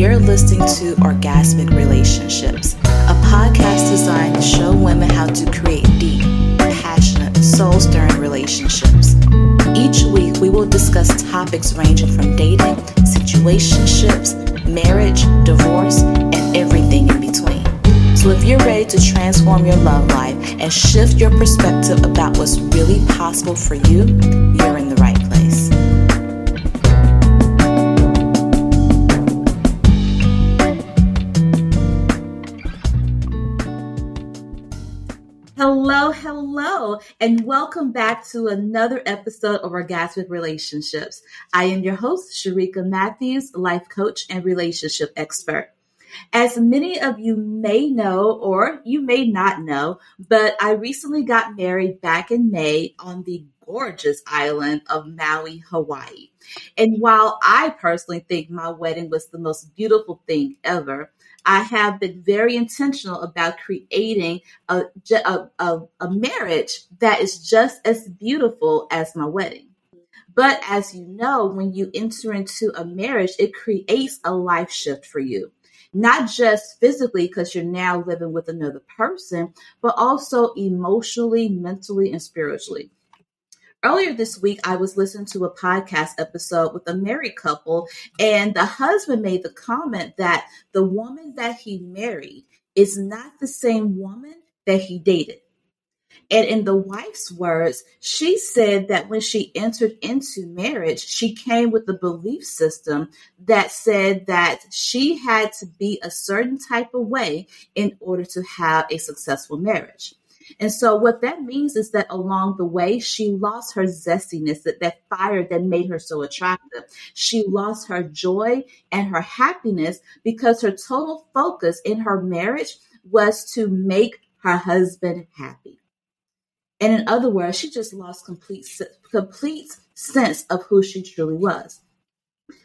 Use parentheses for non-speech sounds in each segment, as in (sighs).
you're listening to Orgasmic Relationships, a podcast designed to show women how to create deep, passionate, soul stirring relationships. Each week, we will discuss topics ranging from dating, situationships, marriage, divorce, and everything in between. So, if you're ready to transform your love life and shift your perspective about what's really possible for you, you're in and welcome back to another episode of Orgasmic Relationships. I am your host, Sharika Matthews, life coach and relationship expert. As many of you may know, or you may not know, but I recently got married back in May on the gorgeous island of Maui, Hawaii. And while I personally think my wedding was the most beautiful thing ever, I have been very intentional about creating a, a, a, a marriage that is just as beautiful as my wedding. But as you know, when you enter into a marriage, it creates a life shift for you. Not just physically, because you're now living with another person, but also emotionally, mentally, and spiritually. Earlier this week, I was listening to a podcast episode with a married couple, and the husband made the comment that the woman that he married is not the same woman that he dated. And in the wife's words, she said that when she entered into marriage, she came with a belief system that said that she had to be a certain type of way in order to have a successful marriage. And so what that means is that along the way, she lost her zestiness, that, that fire that made her so attractive. She lost her joy and her happiness because her total focus in her marriage was to make her husband happy. And in other words, she just lost complete complete sense of who she truly was.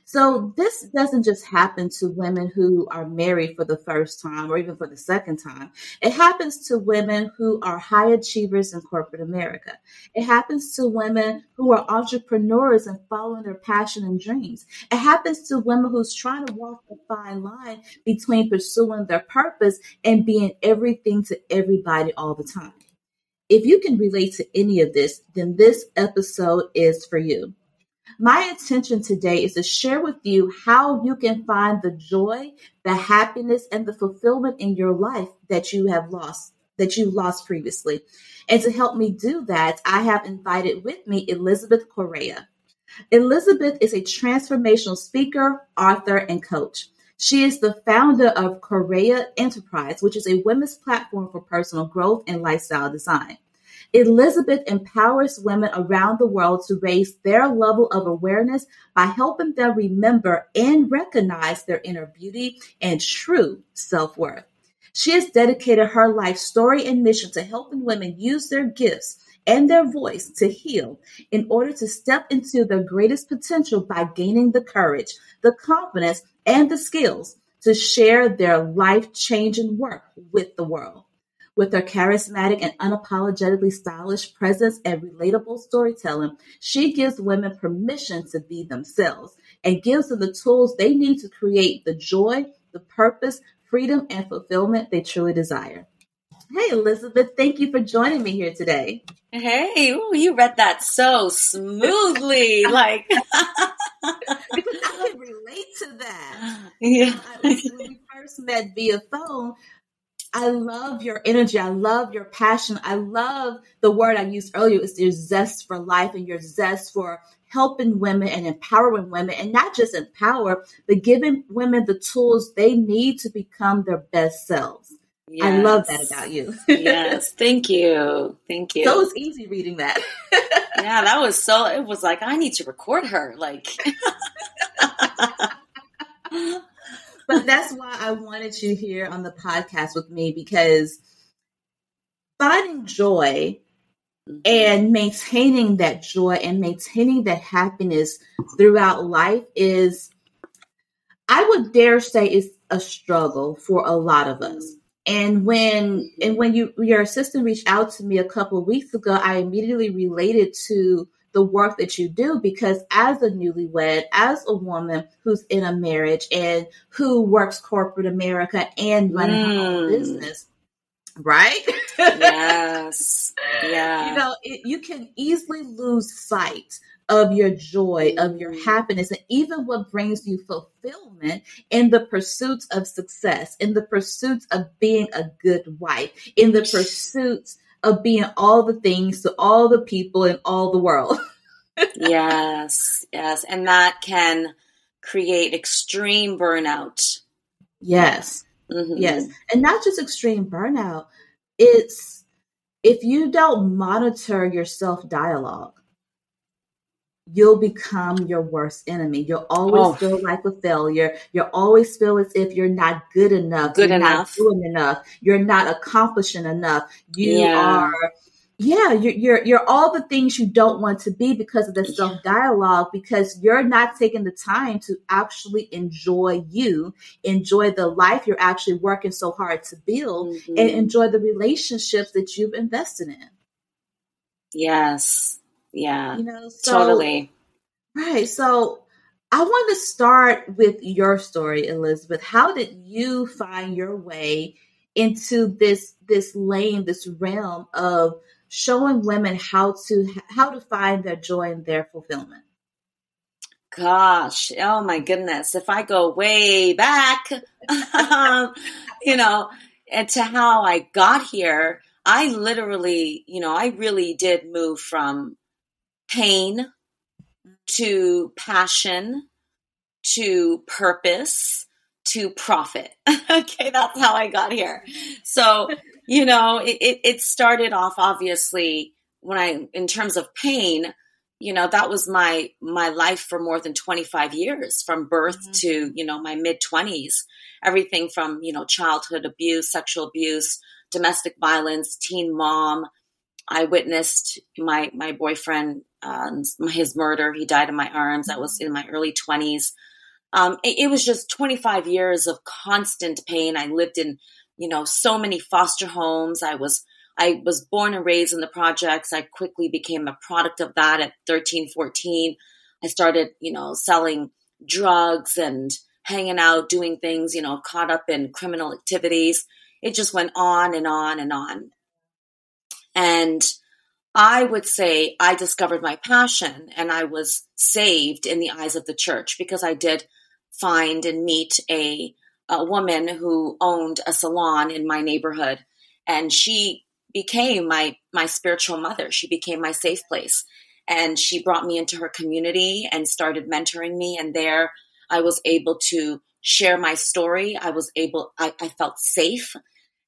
So this doesn't just happen to women who are married for the first time or even for the second time. It happens to women who are high achievers in corporate America. It happens to women who are entrepreneurs and following their passion and dreams. It happens to women who's trying to walk the fine line between pursuing their purpose and being everything to everybody all the time. If you can relate to any of this, then this episode is for you. My intention today is to share with you how you can find the joy, the happiness, and the fulfillment in your life that you have lost, that you lost previously. And to help me do that, I have invited with me Elizabeth Correia. Elizabeth is a transformational speaker, author, and coach. She is the founder of Correia Enterprise, which is a women's platform for personal growth and lifestyle design. Elizabeth empowers women around the world to raise their level of awareness by helping them remember and recognize their inner beauty and true self worth. She has dedicated her life story and mission to helping women use their gifts and their voice to heal in order to step into their greatest potential by gaining the courage, the confidence, and the skills to share their life changing work with the world. With her charismatic and unapologetically stylish presence and relatable storytelling, she gives women permission to be themselves and gives them the tools they need to create the joy, the purpose, freedom, and fulfillment they truly desire. Hey, Elizabeth, thank you for joining me here today. Hey, ooh, you read that so smoothly. (laughs) like, because I (laughs) can relate to that. Yeah. when we first met via phone, I love your energy. I love your passion. I love the word I used earlier is your zest for life and your zest for helping women and empowering women and not just empower, but giving women the tools they need to become their best selves. Yes. I love that about you. yes. (laughs) Thank you. Thank you. So it was easy reading that. (laughs) yeah, that was so, it was like, I need to record her. Like, (laughs) but that's why I wanted you here on the podcast with me because finding joy mm-hmm. and maintaining that joy and maintaining that happiness throughout life is, I would dare say, is a struggle for a lot of us. And when and when you your assistant reached out to me a couple of weeks ago, I immediately related to the work that you do because as a newlywed, as a woman who's in a marriage and who works corporate America and running mm. her own mm. business, right? yes. (laughs) Yeah. You know, it, you can easily lose sight of your joy, of your mm. happiness, and even what brings you fulfillment in the pursuits of success, in the pursuits of being a good wife, in the pursuits of being all the things to all the people in all the world. (laughs) yes, yes. And that can create extreme burnout. Yes. Mm-hmm. Yes. And not just extreme burnout, it's if you don't monitor your self dialogue, you'll become your worst enemy. You'll always oh. feel like a failure. You'll always feel as if you're not good enough. Good you're enough. Not doing enough. You're not accomplishing enough. You yeah. are yeah, you're, you're you're all the things you don't want to be because of the self dialogue. Because you're not taking the time to actually enjoy you, enjoy the life you're actually working so hard to build, mm-hmm. and enjoy the relationships that you've invested in. Yes, yeah, you know, so, totally. Right. So I want to start with your story, Elizabeth. How did you find your way into this this lane, this realm of showing women how to how to find their joy and their fulfillment? Gosh, oh my goodness! If I go way back, (laughs) um, you know, and to how I got here, I literally, you know, I really did move from pain to passion to purpose to profit. (laughs) okay, that's how I got here. So, you know, it, it, it, started off obviously when I, in terms of pain, you know, that was my my life for more than 25 years, from birth mm-hmm. to, you know, my mid 20s. Everything from, you know, childhood abuse, sexual abuse, domestic violence, teen mom. I witnessed my my boyfriend um, his murder. He died in my arms. That was in my early 20s. Um, it, it, was just 25 years of constant pain. I lived in, you know, so many foster homes. I was I was born and raised in the projects. I quickly became a product of that at 13, 14. I started, you know, selling drugs and hanging out, doing things, you know, caught up in criminal activities. It just went on and on and on. And I would say I discovered my passion and I was saved in the eyes of the church because I did find and meet a, a woman who owned a salon in my neighborhood. And she became my, my spiritual mother. She became my safe place. And she brought me into her community and started mentoring me. And there I was able to share my story. I was able, I, I felt safe.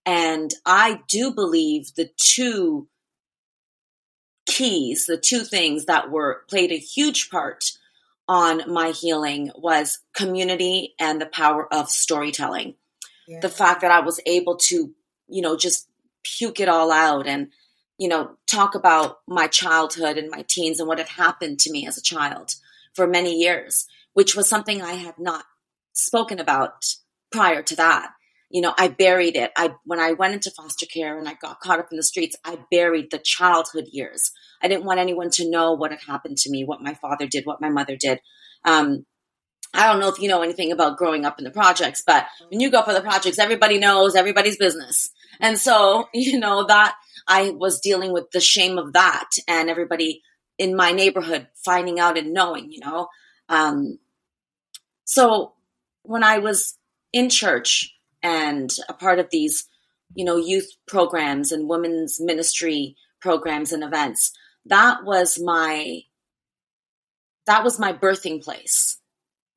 And I do believe the two keys, the two things that were played a huge part on my healing was community and the power of storytelling. Yeah. The fact that I was able to, you know, just puke it all out and, you know, talk about my childhood and my teens and what had happened to me as a child for many years, which was something I had not spoken about prior to that you know, I buried it. I when I went into foster care and I got caught up in the streets, I buried the childhood years. I didn't want anyone to know what had happened to me, what my father did, what my mother did. Um, I don't know if you know anything about growing up in the projects, but when you go in the projects, everybody knows everybody's business. And so, (laughs) you know, that I was dealing with the shame of that and everybody in my neighborhood finding out and knowing, you know. Um, so when I was in church, and a part of these, you know, youth programs and women's ministry programs and events. That was my that was my birthing place.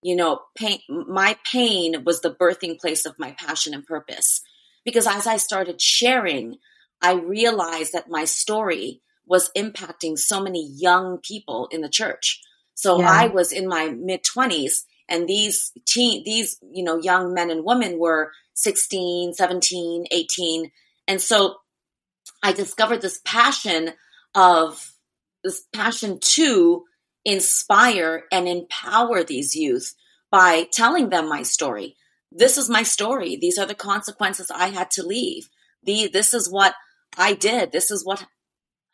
You know, pain my pain was the birthing place of my passion and purpose. Because as I started sharing, I realized that my story was impacting so many young people in the church. So yeah. I was in my mid 20s and these teen these you know young men and women were 16 17 18 and so i discovered this passion of this passion to inspire and empower these youth by telling them my story this is my story these are the consequences i had to leave the this is what i did this is what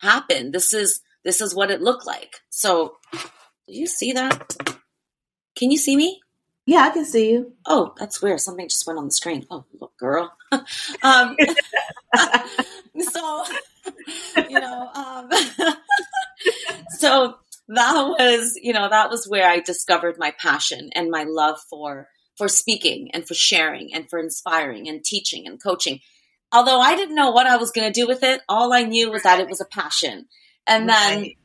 happened this is this is what it looked like. So, do you see that? Can you see me? Yeah, I can see you. Oh, that's weird. Something just went on the screen. Oh, look, girl. (laughs) um, (laughs) so, (laughs) you know, um, so that was, you know, that was where I discovered my passion and my love for for speaking and for sharing and for inspiring and teaching and coaching. Although I didn't know what I was going to do with it, all I knew was that it was a passion. And then, right.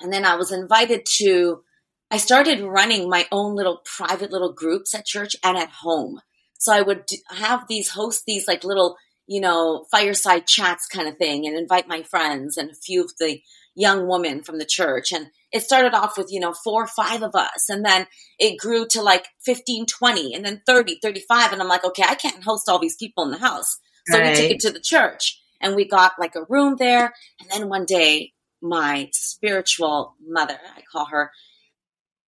and then I was invited to, I started running my own little private little groups at church and at home. So I would have these host these like little, you know, fireside chats kind of thing and invite my friends and a few of the young women from the church. And it started off with, you know, four or five of us. And then it grew to like 15, 20, and then 30, 35. And I'm like, okay, I can't host all these people in the house. So right. we took it to the church and we got like a room there. And then one day, my spiritual mother, I call her,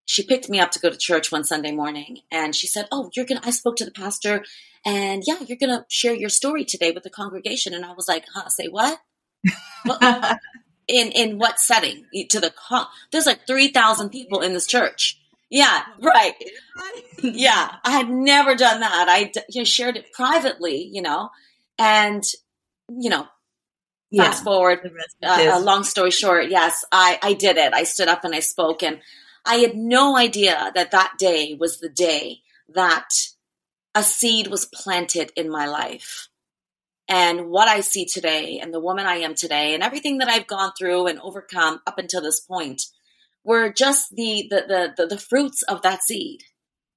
she picked me up to go to church one Sunday morning and she said, Oh, you're going to, I spoke to the pastor and yeah, you're going to share your story today with the congregation. And I was like, huh, say what? (laughs) in, in what setting? To the, con- there's like 3,000 people in this church. Yeah, right. Yeah, I had never done that. I you know, shared it privately, you know, and you know, yeah. fast forward, uh, a long story short, yes, I I did it. I stood up and I spoke, and I had no idea that that day was the day that a seed was planted in my life. And what I see today, and the woman I am today, and everything that I've gone through and overcome up until this point, were just the the the, the, the fruits of that seed.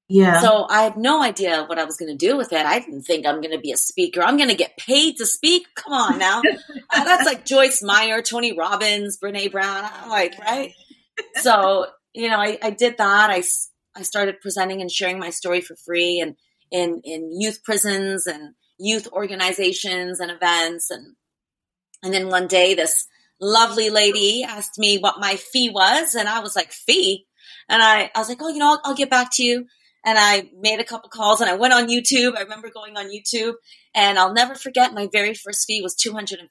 Yeah. So I had no idea what I was going to do with it. I didn't think I'm going to be a speaker. I'm going to get paid to speak. Come on now. Uh, (laughs) that's like Joyce Meyer, Tony Robbins, Brene Brown. I'm like, right? So, you know, I, I did that. I, I started presenting and sharing my story for free and in, in youth prisons and youth organizations and events. And, and then one day this lovely lady asked me what my fee was. And I was like, fee? And I, I was like, oh, you know, I'll, I'll get back to you. And I made a couple calls and I went on YouTube. I remember going on YouTube and I'll never forget my very first fee was $250.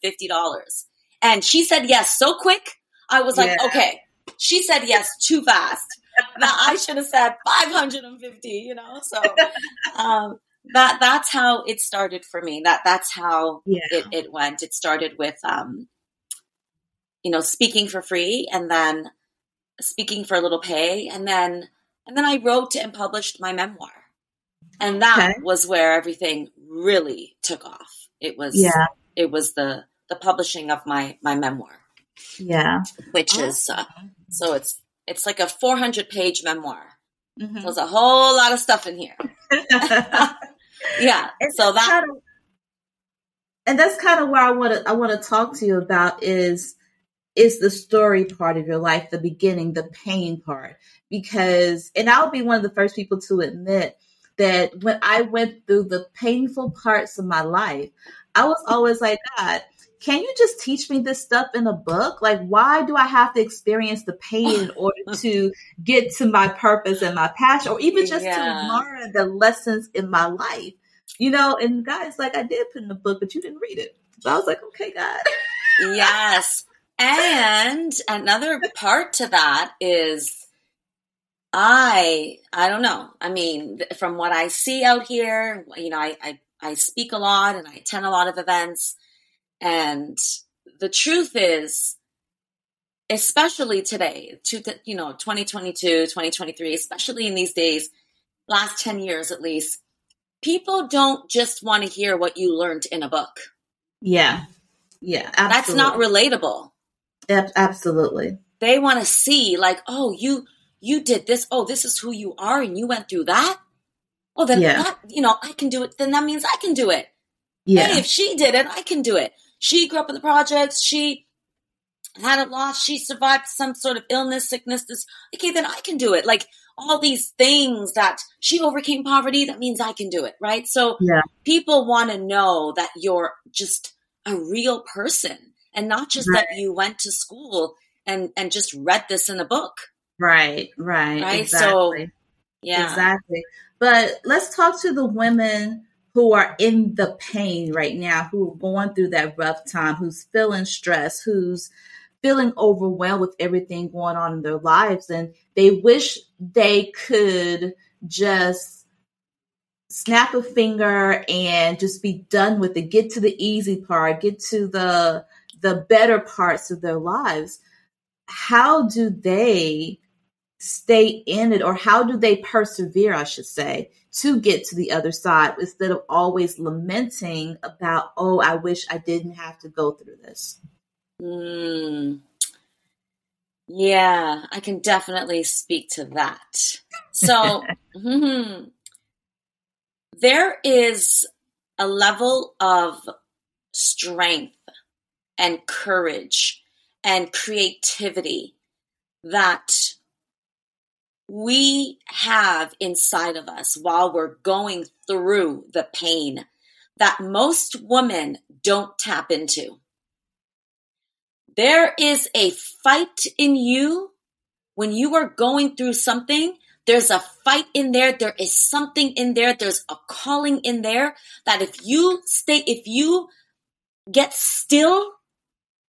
And she said yes so quick. I was like, yeah. okay. She said yes too fast. now I should have said 550, you know? So, (laughs) um, that that's how it started for me. That that's how yeah. it, it went. It started with um, you know, speaking for free and then speaking for a little pay. And then, and then I wrote and published my memoir. And that okay. was where everything really took off. It was, yeah, it was the, the publishing of my, my memoir. Yeah. Which is, uh, so it's, it's like a 400 page memoir. Mm-hmm. So there's a whole lot of stuff in here. (laughs) yeah. And so that, kind of, and that's kind of where I want to, I want to talk to you about is, is the story part of your life, the beginning, the pain part. Because, and I'll be one of the first people to admit that when I went through the painful parts of my life, I was always like, God, can you just teach me this stuff in a book? Like, why do I have to experience the pain in (laughs) order to get to my purpose and my passion, or even just yeah. to learn the lessons in my life? You know, and God's like, I did put in the book, but you didn't read it. So I was like, okay, God. yes. And another part to that is I I don't know. I mean, from what I see out here, you know, I, I, I speak a lot and I attend a lot of events. And the truth is, especially today, to you know, 2022, 2023, especially in these days, last 10 years at least, people don't just want to hear what you learned in a book. Yeah. Yeah. Absolutely. That's not relatable. Absolutely. They want to see like, oh, you you did this. Oh, this is who you are, and you went through that. Oh, then yeah. that, you know I can do it. Then that means I can do it. Yeah. Hey, if she did it, I can do it. She grew up in the projects. She had a loss. She survived some sort of illness, sickness. This okay, then I can do it. Like all these things that she overcame poverty. That means I can do it, right? So yeah. people want to know that you're just a real person and not just right. that you went to school and and just read this in a book. Right, right, right. Exactly. So, yeah, exactly. But let's talk to the women who are in the pain right now, who are going through that rough time, who's feeling stress, who's feeling overwhelmed with everything going on in their lives. And they wish they could just snap a finger and just be done with it get to the easy part get to the the better parts of their lives. How do they stay in it or how do they persevere i should say to get to the other side instead of always lamenting about oh i wish i didn't have to go through this Mm. Yeah, I can definitely speak to that. So, (laughs) mm-hmm. there is a level of strength and courage and creativity that we have inside of us while we're going through the pain that most women don't tap into. There is a fight in you when you are going through something. There's a fight in there. There is something in there. There's a calling in there that if you stay, if you get still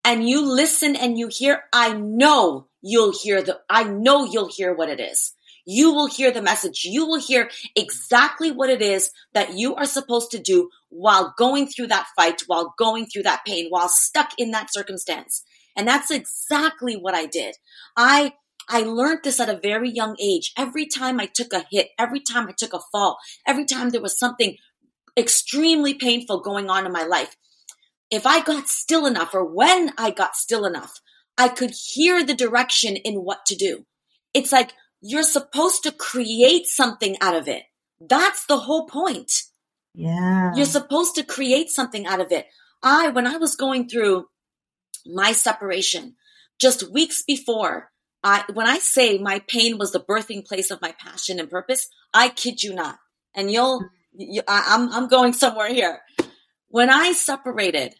and you listen and you hear, I know you'll hear the, I know you'll hear what it is. You will hear the message. You will hear exactly what it is that you are supposed to do while going through that fight, while going through that pain, while stuck in that circumstance. And that's exactly what I did. I I learned this at a very young age. Every time I took a hit, every time I took a fall, every time there was something extremely painful going on in my life, if I got still enough or when I got still enough, I could hear the direction in what to do. It's like you're supposed to create something out of it. That's the whole point. Yeah. You're supposed to create something out of it. I, when I was going through my separation just weeks before I, when I say my pain was the birthing place of my passion and purpose, I kid you not. And you'll, you, I, I'm, I'm going somewhere here. When I separated,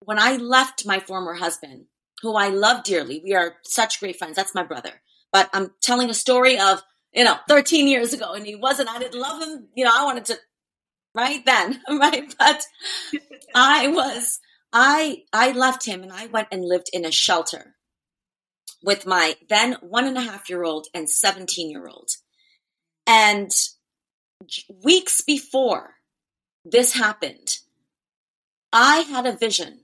when I left my former husband, who I love dearly, we are such great friends. That's my brother. But I'm telling a story of, you know, 13 years ago and he wasn't, I didn't love him. You know, I wanted to, right then, (laughs) right? But I was, I I left him and I went and lived in a shelter with my then one and a half year old and 17 year old. And weeks before this happened, I had a vision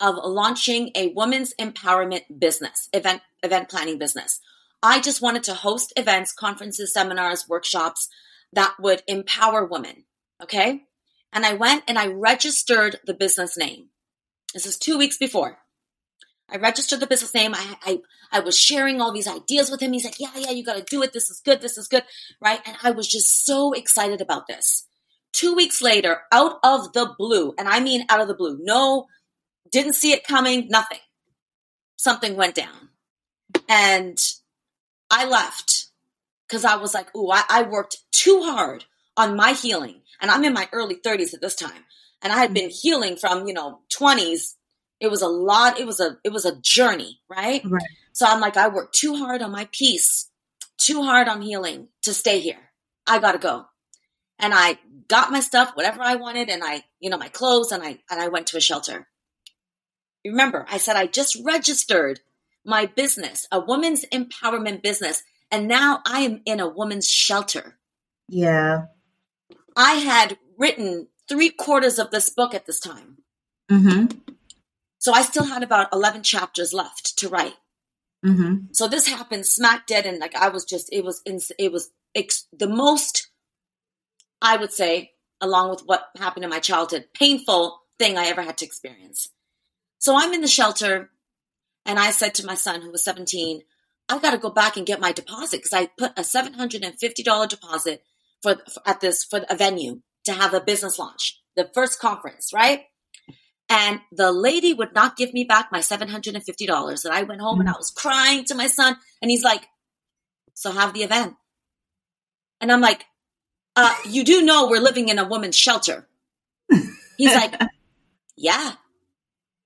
of launching a women's empowerment business, event event planning business. I just wanted to host events, conferences, seminars, workshops that would empower women. Okay. And I went and I registered the business name. This is two weeks before. I registered the business name. I, I, I was sharing all these ideas with him. He's like, yeah, yeah, you got to do it. This is good. This is good. Right. And I was just so excited about this. Two weeks later, out of the blue, and I mean out of the blue, no, didn't see it coming, nothing. Something went down. And I left because I was like, ooh, I, I worked too hard on my healing. And I'm in my early 30s at this time and I had been healing from, you know, 20s. It was a lot. It was a, it was a journey, right? Right. So I'm like, I worked too hard on my peace, too hard on healing to stay here. I gotta go. And I got my stuff, whatever I wanted, and I, you know, my clothes, and I, and I went to a shelter. Remember, I said I just registered my business, a woman's empowerment business, and now I am in a woman's shelter. Yeah. I had written three quarters of this book at this time. Mm-hmm. So I still had about 11 chapters left to write. Mm-hmm. So this happened smack dead. And like, I was just, it was, it was ex- the most, I would say, along with what happened in my childhood, painful thing I ever had to experience. So I'm in the shelter and I said to my son, who was 17, I got to go back and get my deposit because I put a $750 deposit for, for at this for a venue to have a business launch, the first conference, right? And the lady would not give me back my $750. And I went home and I was crying to my son. And he's like, So have the event. And I'm like, uh, You do know we're living in a woman's shelter. He's like, (laughs) Yeah,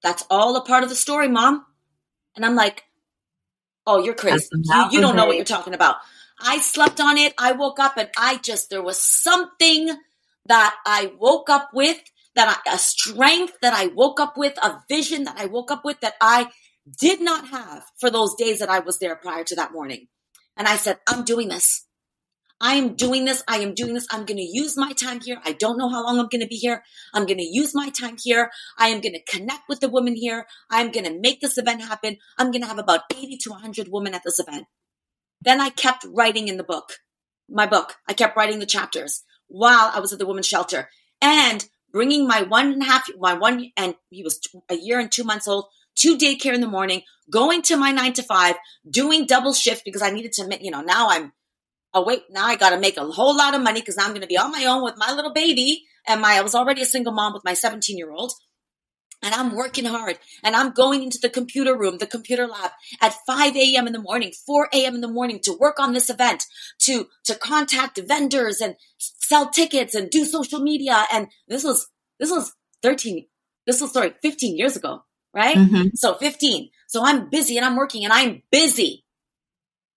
that's all a part of the story, mom. And I'm like, Oh, you're crazy. You, you don't know what you're talking about. I slept on it. I woke up and I just, there was something that I woke up with, that I, a strength that I woke up with, a vision that I woke up with that I did not have for those days that I was there prior to that morning. And I said, I'm doing this. I am doing this. I am doing this. I'm going to use my time here. I don't know how long I'm going to be here. I'm going to use my time here. I am going to connect with the women here. I'm going to make this event happen. I'm going to have about 80 to 100 women at this event. Then I kept writing in the book, my book. I kept writing the chapters while I was at the women's shelter and bringing my one and a half, my one, and he was a year and two months old to daycare in the morning, going to my nine to five, doing double shift because I needed to, you know, now I'm oh wait, now I got to make a whole lot of money because I'm going to be on my own with my little baby. And my, I was already a single mom with my 17 year old. And I'm working hard and I'm going into the computer room, the computer lab at 5 a.m. in the morning, 4 a.m. in the morning to work on this event, to, to contact vendors and sell tickets and do social media. And this was, this was 13, this was, sorry, 15 years ago, right? Mm-hmm. So 15. So I'm busy and I'm working and I'm busy.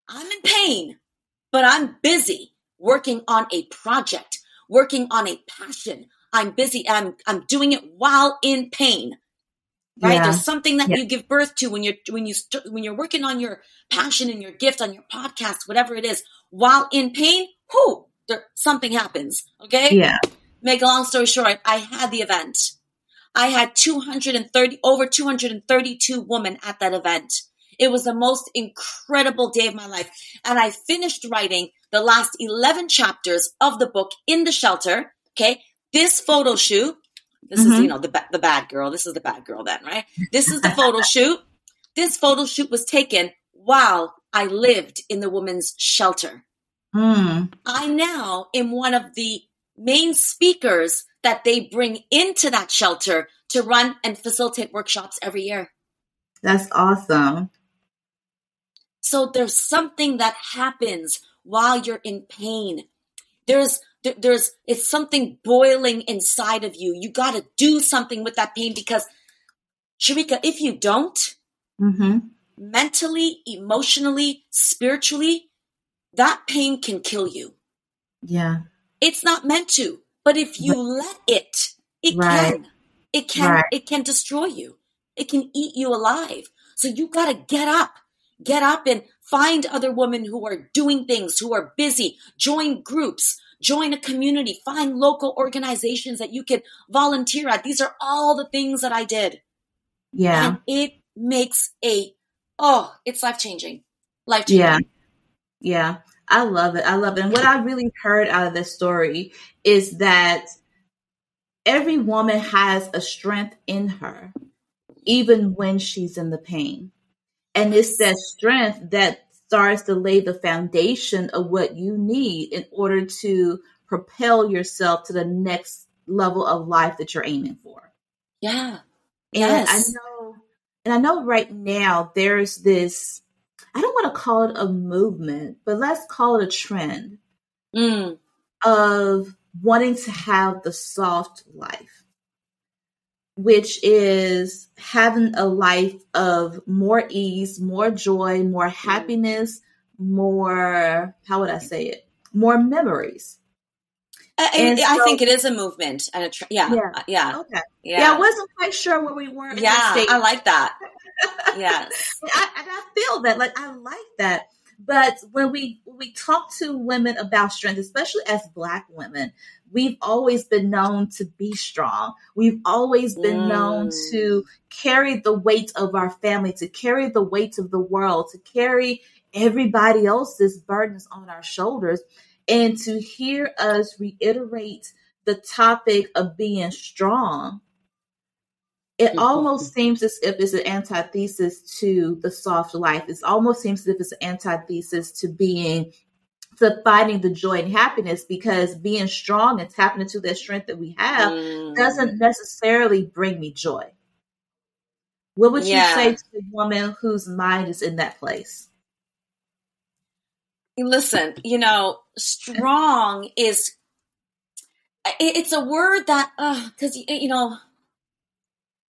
I'm in pain but I'm busy working on a project, working on a passion. I'm busy. I'm, I'm doing it while in pain. Right. Yeah. There's something that yeah. you give birth to when you're, when you, st- when you're working on your passion and your gift on your podcast, whatever it is, while in pain, whoo, there, something happens. Okay. Yeah. Make a long story short, I had the event. I had 230, over 232 women at that event. It was the most incredible day of my life. And I finished writing the last 11 chapters of the book in the shelter. Okay. This photo shoot, this mm-hmm. is, you know, the, the bad girl. This is the bad girl then, right? This is the (laughs) photo shoot. This photo shoot was taken while I lived in the women's shelter. Mm. I now am one of the main speakers that they bring into that shelter to run and facilitate workshops every year. That's awesome. So there's something that happens while you're in pain. There's there's it's something boiling inside of you. You got to do something with that pain because Sharika, if you don't, mm-hmm. mentally, emotionally, spiritually, that pain can kill you. Yeah. It's not meant to, but if you let it, it right. can. It can right. it can destroy you. It can eat you alive. So you got to get up Get up and find other women who are doing things, who are busy. Join groups, join a community, find local organizations that you can volunteer at. These are all the things that I did. Yeah. And it makes a, oh, it's life changing. Life changing. Yeah. Yeah. I love it. I love it. And what I really heard out of this story is that every woman has a strength in her, even when she's in the pain. And it's that strength that starts to lay the foundation of what you need in order to propel yourself to the next level of life that you're aiming for. Yeah. And yes. I know and I know right now there's this I don't want to call it a movement, but let's call it a trend mm. of wanting to have the soft life which is having a life of more ease, more joy, more happiness, more, how would I say it? More memories. And, so, I think it is a movement and a tr- yeah, yeah, uh, yeah, okay, yeah. yeah. I wasn't quite sure where we were. yeah, I like that. (laughs) yes, I, I feel that. Like I like that. But when we we talk to women about strength, especially as Black women, we've always been known to be strong. We've always been mm. known to carry the weight of our family, to carry the weight of the world, to carry everybody else's burdens on our shoulders. And to hear us reiterate the topic of being strong, it mm-hmm. almost seems as if it's an antithesis to the soft life. It almost seems as if it's an antithesis to being to finding the joy and happiness because being strong and tapping into that strength that we have mm. doesn't necessarily bring me joy. What would yeah. you say to a woman whose mind is in that place? Listen, you know, strong is it's a word that because uh, you know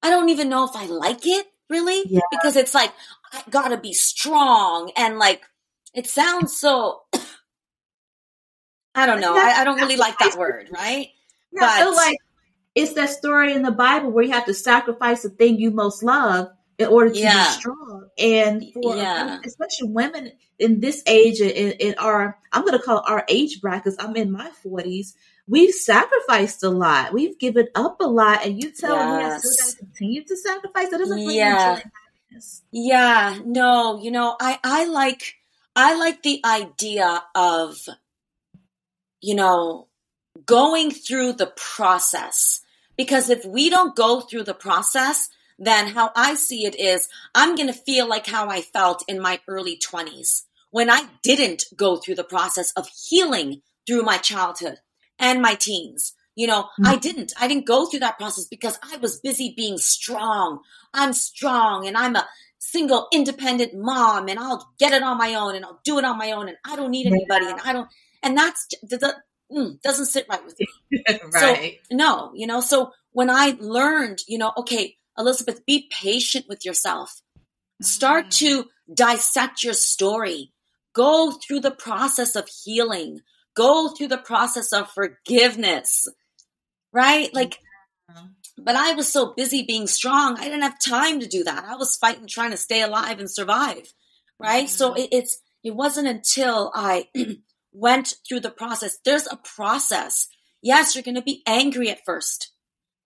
I don't even know if I like it really yeah. because it's like I gotta be strong and like it sounds so I don't know. I, I, don't really like that (laughs) word, right? Yeah, but like it's that story in the Bible where you have to sacrifice the thing you most love in order to yeah. be strong. And for yeah. Um, especially women in this age, in, in our, I'm going to call it our age brackets, I'm in my 40s, we've sacrificed a lot. We've given up a lot. And you tell yes. me I still got to continue to sacrifice. That doesn't bring yeah. happiness. Yeah, no, you know, I, I like, I like the idea of, you know, going through the process. Because if we don't go through the process, then how I see it is I'm going to feel like how I felt in my early 20s when I didn't go through the process of healing through my childhood and my teens. You know, mm-hmm. I didn't. I didn't go through that process because I was busy being strong. I'm strong and I'm a single independent mom and I'll get it on my own and I'll do it on my own and I don't need anybody and I don't and that's that mm, doesn't sit right with me. (laughs) right. So no, you know, so when I learned, you know, okay, Elizabeth, be patient with yourself. Start mm. to dissect your story. Go through the process of healing. Go through the process of forgiveness. Right? Like, but I was so busy being strong, I didn't have time to do that. I was fighting, trying to stay alive and survive. Right? So mm. it, it's, it wasn't until I (clears throat) went through the process. There's a process. Yes, you're going to be angry at first.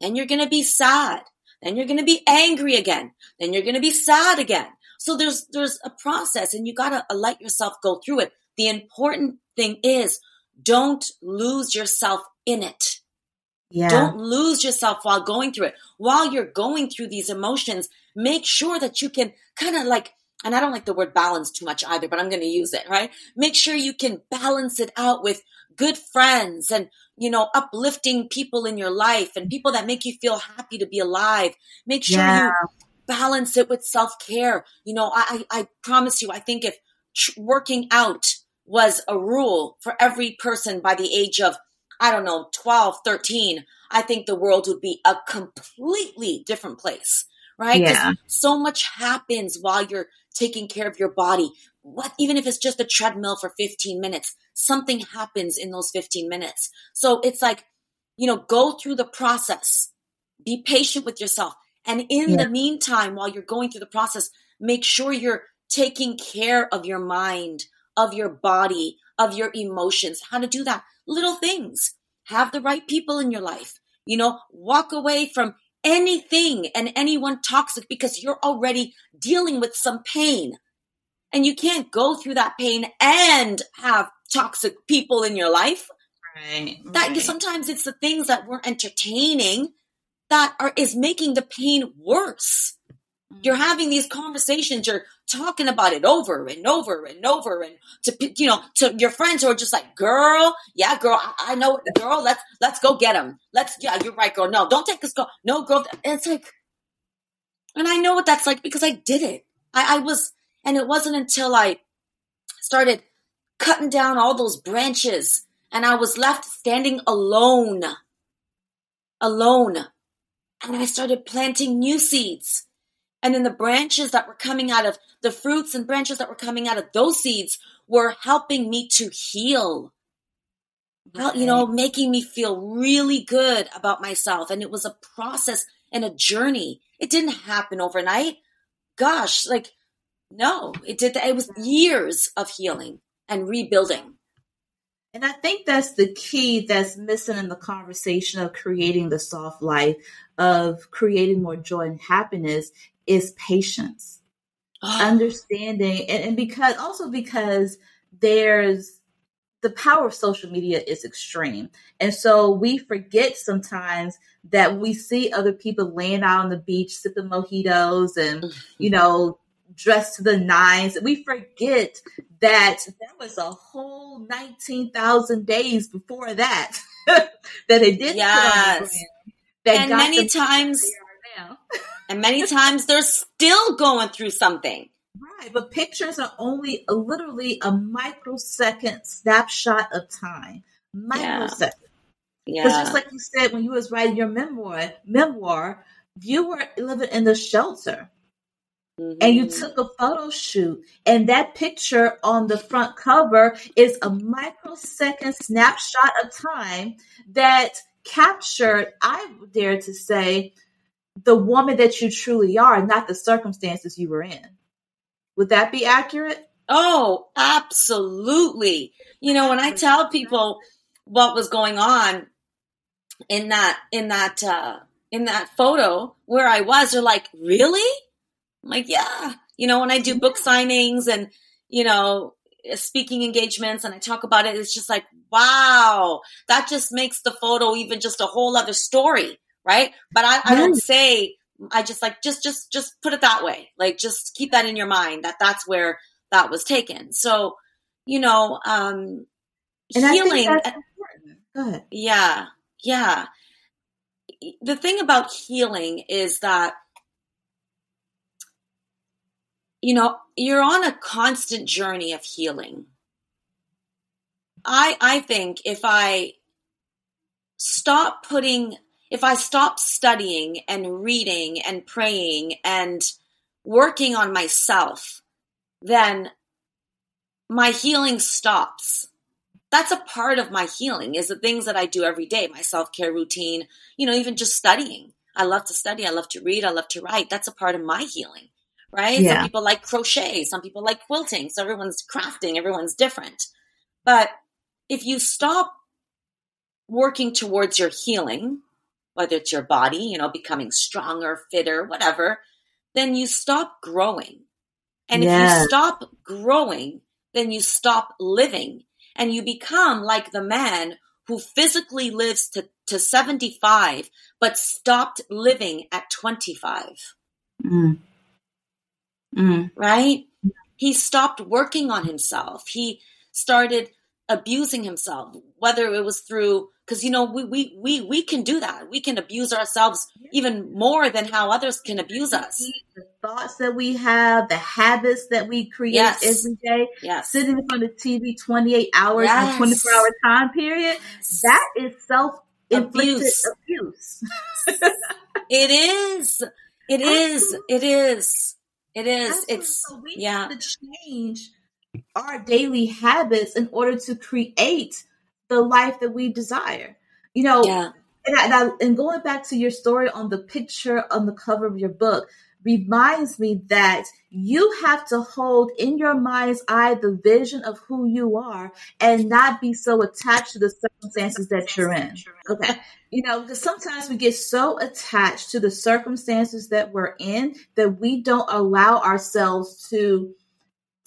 and you're going to be sad. Then you're going to be angry again. Then you're going to be sad again. So there's, there's a process and you got to uh, let yourself go through it. The important thing is don't lose yourself in it. Yeah. Don't lose yourself while going through it. While you're going through these emotions, make sure that you can kind of like, and I don't like the word balance too much either, but I'm going to use it, right? Make sure you can balance it out with good friends and you know, uplifting people in your life and people that make you feel happy to be alive. Make sure yeah. you balance it with self care. You know, I, I promise you, I think if working out was a rule for every person by the age of, I don't know, 12, 13, I think the world would be a completely different place, right? Yeah. So much happens while you're taking care of your body. What, even if it's just a treadmill for 15 minutes, something happens in those 15 minutes. So it's like, you know, go through the process, be patient with yourself. And in yeah. the meantime, while you're going through the process, make sure you're taking care of your mind, of your body, of your emotions, how to do that. Little things. Have the right people in your life. You know, walk away from anything and anyone toxic because you're already dealing with some pain. And you can't go through that pain and have toxic people in your life. Right. That sometimes it's the things that we're entertaining that are is making the pain worse. Mm-hmm. You're having these conversations, you're talking about it over and over and over and to you know to your friends who are just like girl yeah girl i, I know girl let's let's go get him let's yeah you're right girl no don't take this girl no girl and it's like and i know what that's like because i did it I, I was and it wasn't until i started cutting down all those branches, and I was left standing alone. Alone. And I started planting new seeds. And then the branches that were coming out of the fruits and branches that were coming out of those seeds were helping me to heal. Right. You know, making me feel really good about myself. And it was a process and a journey. It didn't happen overnight. Gosh, like, no, it did. It was years of healing and rebuilding. And I think that's the key that's missing in the conversation of creating the soft life, of creating more joy and happiness is patience. Oh. Understanding and, and because also because there's the power of social media is extreme. And so we forget sometimes that we see other people laying out on the beach sipping mojitos and, mm-hmm. you know, dressed to the nines. We forget that there was a whole 19,000 days before that (laughs) that they did yes. and many times and many times they're still going through something. Right, but pictures are only a, literally a microsecond snapshot of time. Microsecond. Yeah. Because just like you said when you was writing your memoir, memoir, you were living in the shelter. Mm-hmm. And you mm-hmm. took a photo shoot, and that picture on the front cover is a microsecond snapshot of time that captured, I dare to say, the woman that you truly are, not the circumstances you were in. Would that be accurate? Oh, absolutely. You know, when I tell people what was going on in that in that uh in that photo where I was, they're like, "Really?" I'm like, "Yeah." You know, when I do book signings and you know speaking engagements and I talk about it, it's just like, wow, that just makes the photo even just a whole other story, right? But I, I don't say I just like just just just put it that way. Like just keep that in your mind that that's where that was taken. So, you know, um and healing ahead. Yeah. Yeah. The thing about healing is that you know, you're on a constant journey of healing. I I think if I stop putting if I stop studying and reading and praying and working on myself, then my healing stops. That's a part of my healing is the things that I do every day, my self-care routine, you know, even just studying. I love to study, I love to read, I love to write. That's a part of my healing right? Yeah. Some people like crochet, some people like quilting. So everyone's crafting, everyone's different. But if you stop working towards your healing, whether it's your body, you know, becoming stronger, fitter, whatever, then you stop growing. And yes. if you stop growing, then you stop living and you become like the man who physically lives to, to 75, but stopped living at 25. Mm mm. right? He stopped working on himself. He started abusing himself, whether it was through because you know we, we we we can do that. We can abuse ourselves even more than how others can abuse us. The thoughts that we have, the habits that we create yes. every day, yes. sitting in front of TV twenty eight hours yes. in a twenty four hour time period, that is self abuse. abuse. it is. It is. It is. It is. It's so we yeah. to change our daily habits in order to create the life that we desire. You know, yeah. and, I, and going back to your story on the picture on the cover of your book, reminds me that you have to hold in your mind's eye the vision of who you are and not be so attached to the circumstances that you're in. Okay. You know, because sometimes we get so attached to the circumstances that we're in that we don't allow ourselves to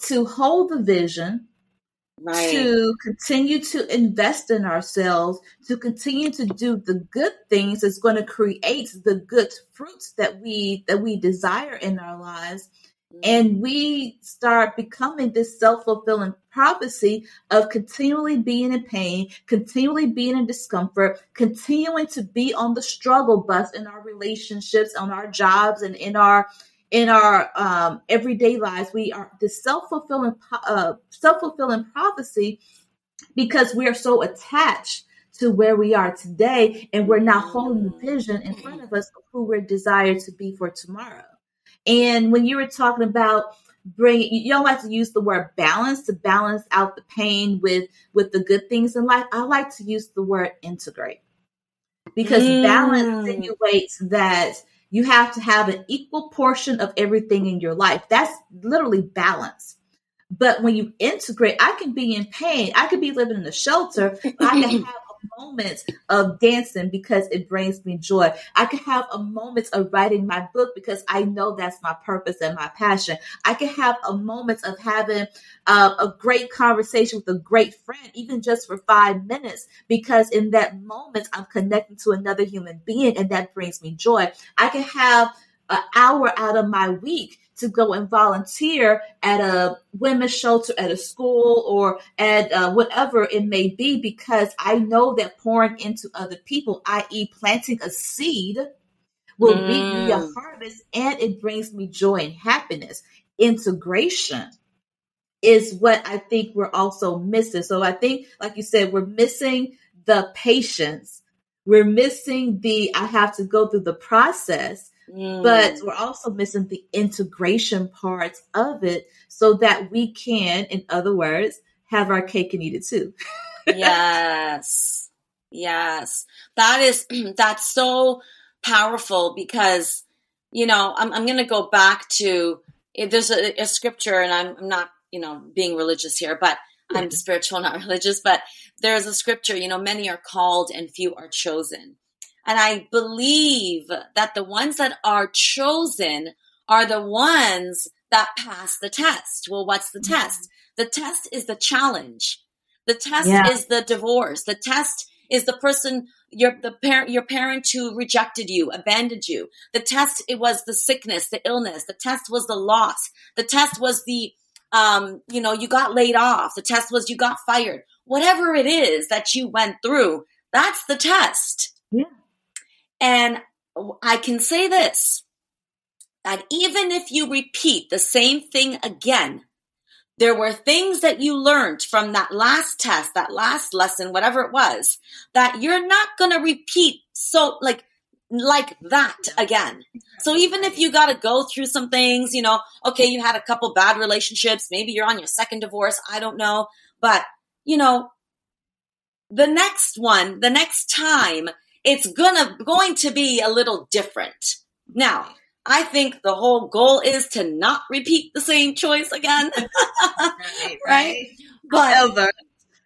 to hold the vision right. to continue to invest in ourselves, to continue to do the good things that's going to create the good fruits that we that we desire in our lives. Mm-hmm. And we start becoming this self fulfilling prophecy of continually being in pain, continually being in discomfort, continuing to be on the struggle bus in our relationships, on our jobs, and in our in our um, everyday lives. We are the self fulfilling uh, self fulfilling prophecy because we are so attached to where we are today, and we're not holding the vision in front of us of who we're desired to be for tomorrow. And when you were talking about bring you don't like to use the word balance to balance out the pain with with the good things in life i like to use the word integrate because mm. balance insinuates that you have to have an equal portion of everything in your life. That's literally balance. But when you integrate, I can be in pain. I could be living in a shelter. I can (laughs) have moments of dancing because it brings me joy. I can have a moment of writing my book because I know that's my purpose and my passion. I can have a moment of having uh, a great conversation with a great friend, even just for five minutes, because in that moment, I'm connecting to another human being and that brings me joy. I can have an hour out of my week to go and volunteer at a women's shelter, at a school, or at uh, whatever it may be, because I know that pouring into other people, i.e., planting a seed, will mm. reap me a harvest and it brings me joy and happiness. Integration is what I think we're also missing. So I think, like you said, we're missing the patience. We're missing the I have to go through the process Mm. But we're also missing the integration parts of it so that we can, in other words, have our cake and eat it too. yes. Yes. That is, (clears throat) that's so powerful because you know, I'm, I'm going to go back to there's a, a scripture, and I'm, I'm, not, you know, being religious here, but I'm spiritual, (laughs) not religious. But there's a scripture, you know, many are called and few are chosen. And I believe that the ones that are chosen are the ones that pass the test. Well, what's the mm-hmm. test? The test is the challenge. The test yeah. is the divorce. The test is the person your the parent your parent who rejected you, abandoned you. The test it was the sickness, the illness. The test was the loss. The test was the um, you know, you got laid off. The test was you got fired. Whatever it is that you went through, that's the test. Yeah. And I can say this that even if you repeat the same thing again, there were things that you learned from that last test, that last lesson, whatever it was, that you're not going to repeat so like like that again. So even if you got to go through some things, you know, okay, you had a couple bad relationships, maybe you're on your second divorce, I don't know, but you know, the next one, the next time, it's gonna going to be a little different. Now, I think the whole goal is to not repeat the same choice again. (laughs) right, right. But however,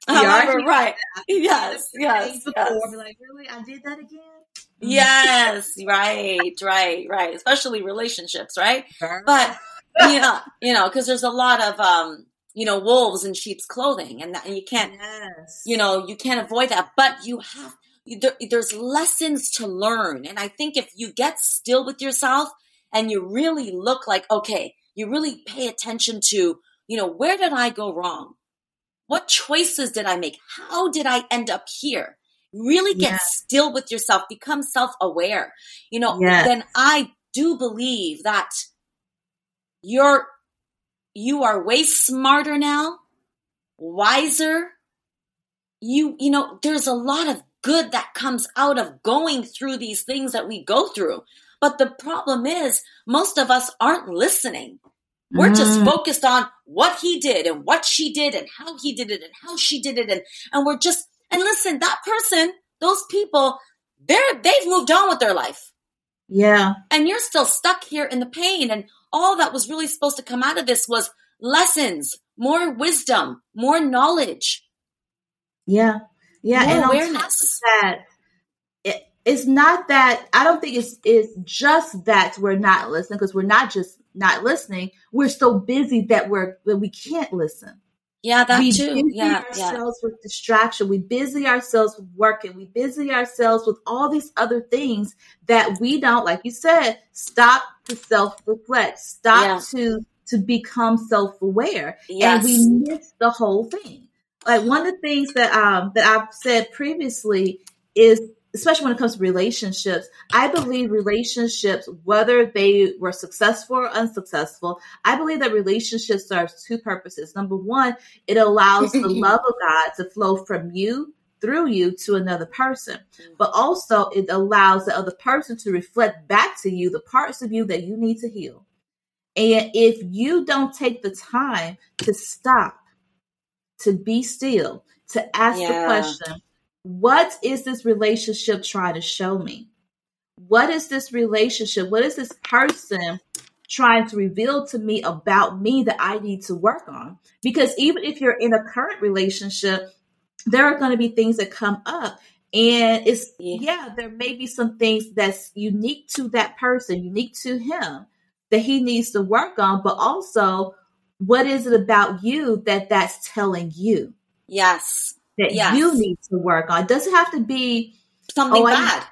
however right. (laughs) Yes, yes. Before, yes. like, really? I did that again? Yes, right, right, right. Especially relationships, right? But yeah, you know, because there's a lot of um, you know, wolves in sheep's clothing, and, that, and you can't, yes. you know, you can't avoid that. But you have there, there's lessons to learn, and I think if you get still with yourself and you really look like, okay, you really pay attention to, you know, where did I go wrong? What choices did I make? How did I end up here? Really get yes. still with yourself, become self aware. You know, yes. then I do believe that you're, you are way smarter now, wiser. You, you know, there's a lot of good that comes out of going through these things that we go through. But the problem is, most of us aren't listening. We're mm. just focused on what he did and what she did and how he did it and how she did it. And, and we're just, and listen, that person, those people, they're, they've moved on with their life. Yeah. And you're still stuck here in the pain. And all that was really supposed to come out of this was lessons, more wisdom, more knowledge. Yeah. Yeah. More and awareness. that, it's not that I don't think it's it's just that we're not listening because we're not just not listening. We're so busy that we're that we can't listen. Yeah, that we too. busy yeah, ourselves yeah. with distraction. We busy ourselves with working. We busy ourselves with all these other things that we don't, like you said, stop to self reflect. Stop yeah. to to become self aware, yes. and we miss the whole thing. Like one of the things that um that I've said previously is especially when it comes to relationships, I believe relationships, whether they were successful or unsuccessful, I believe that relationships serve two purposes. Number one, it allows the (laughs) love of God to flow from you through you to another person, but also it allows the other person to reflect back to you the parts of you that you need to heal. And if you don't take the time to stop, to be still, to ask yeah. the question, what is this relationship trying to show me? What is this relationship? What is this person trying to reveal to me about me that I need to work on? Because even if you're in a current relationship, there are going to be things that come up. And it's, yeah. yeah, there may be some things that's unique to that person, unique to him that he needs to work on, but also what is it about you that that's telling you? Yes that yes. you need to work on. It doesn't have to be something oh, bad.